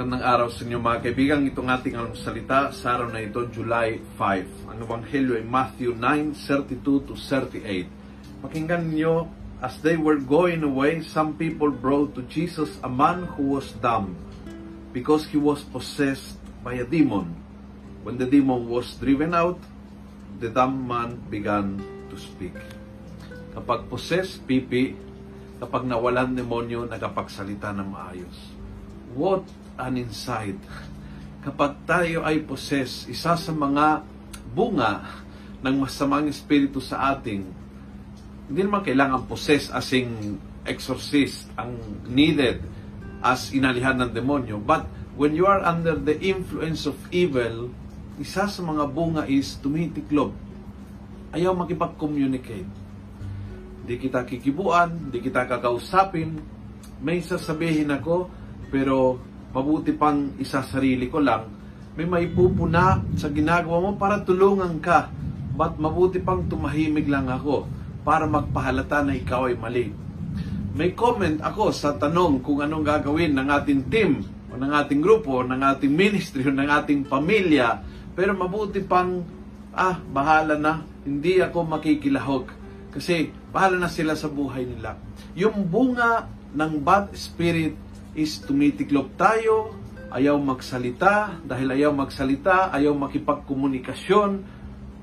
Magandang araw sa inyo mga kaibigan. Itong ating salita sa araw na ito, July 5. Ang Ebanghelyo ay Matthew 9, 32 to 38. Pakinggan niyo, as they were going away, some people brought to Jesus a man who was dumb because he was possessed by a demon. When the demon was driven out, the dumb man began to speak. Kapag possessed, pipi. Kapag nawalan demonyo, nagapagsalita ng maayos. What an insight. Kapag tayo ay possess, isa sa mga bunga ng masamang espiritu sa ating, hindi naman kailangan possess as in exorcist ang needed as inalihan ng demonyo. But when you are under the influence of evil, isa sa mga bunga is tumitiklop. Ayaw makipag-communicate. Di kita kikibuan, di kita kakausapin. May sasabihin ako, pero mabuti pang isa sarili ko lang, may maipupuna sa ginagawa mo para tulungan ka. But mabuti pang tumahimig lang ako para magpahalata na ikaw ay mali. May comment ako sa tanong kung anong gagawin ng ating team o ng ating grupo, ng ating ministry o ng ating pamilya. Pero mabuti pang, ah, bahala na, hindi ako makikilahok. Kasi bahala na sila sa buhay nila. Yung bunga ng bad spirit is tumitiklop tayo, ayaw magsalita, dahil ayaw magsalita, ayaw makipagkomunikasyon,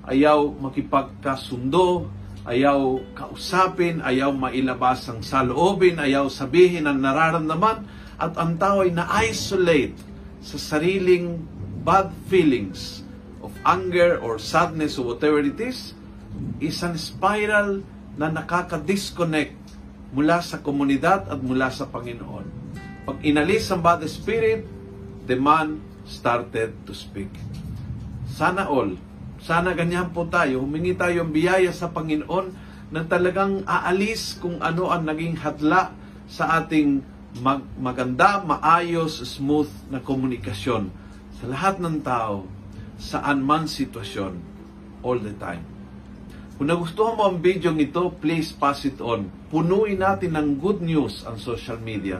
ayaw makipagkasundo, ayaw kausapin, ayaw mailabas ang saloobin, ayaw sabihin ang nararamdaman, at ang tao ay na-isolate sa sariling bad feelings of anger or sadness or whatever it is, isang spiral na nakaka-disconnect mula sa komunidad at mula sa Panginoon. Pag inalis ang bad spirit, the man started to speak. Sana all, sana ganyan po tayo, humingi tayo ng biyaya sa Panginoon na talagang aalis kung ano ang naging hadla sa ating mag- maganda, maayos, smooth na komunikasyon sa lahat ng tao, saan man sitwasyon, all the time. Kung nagustuhan mo ang video ito, please pass it on. Punuin natin ng good news ang social media.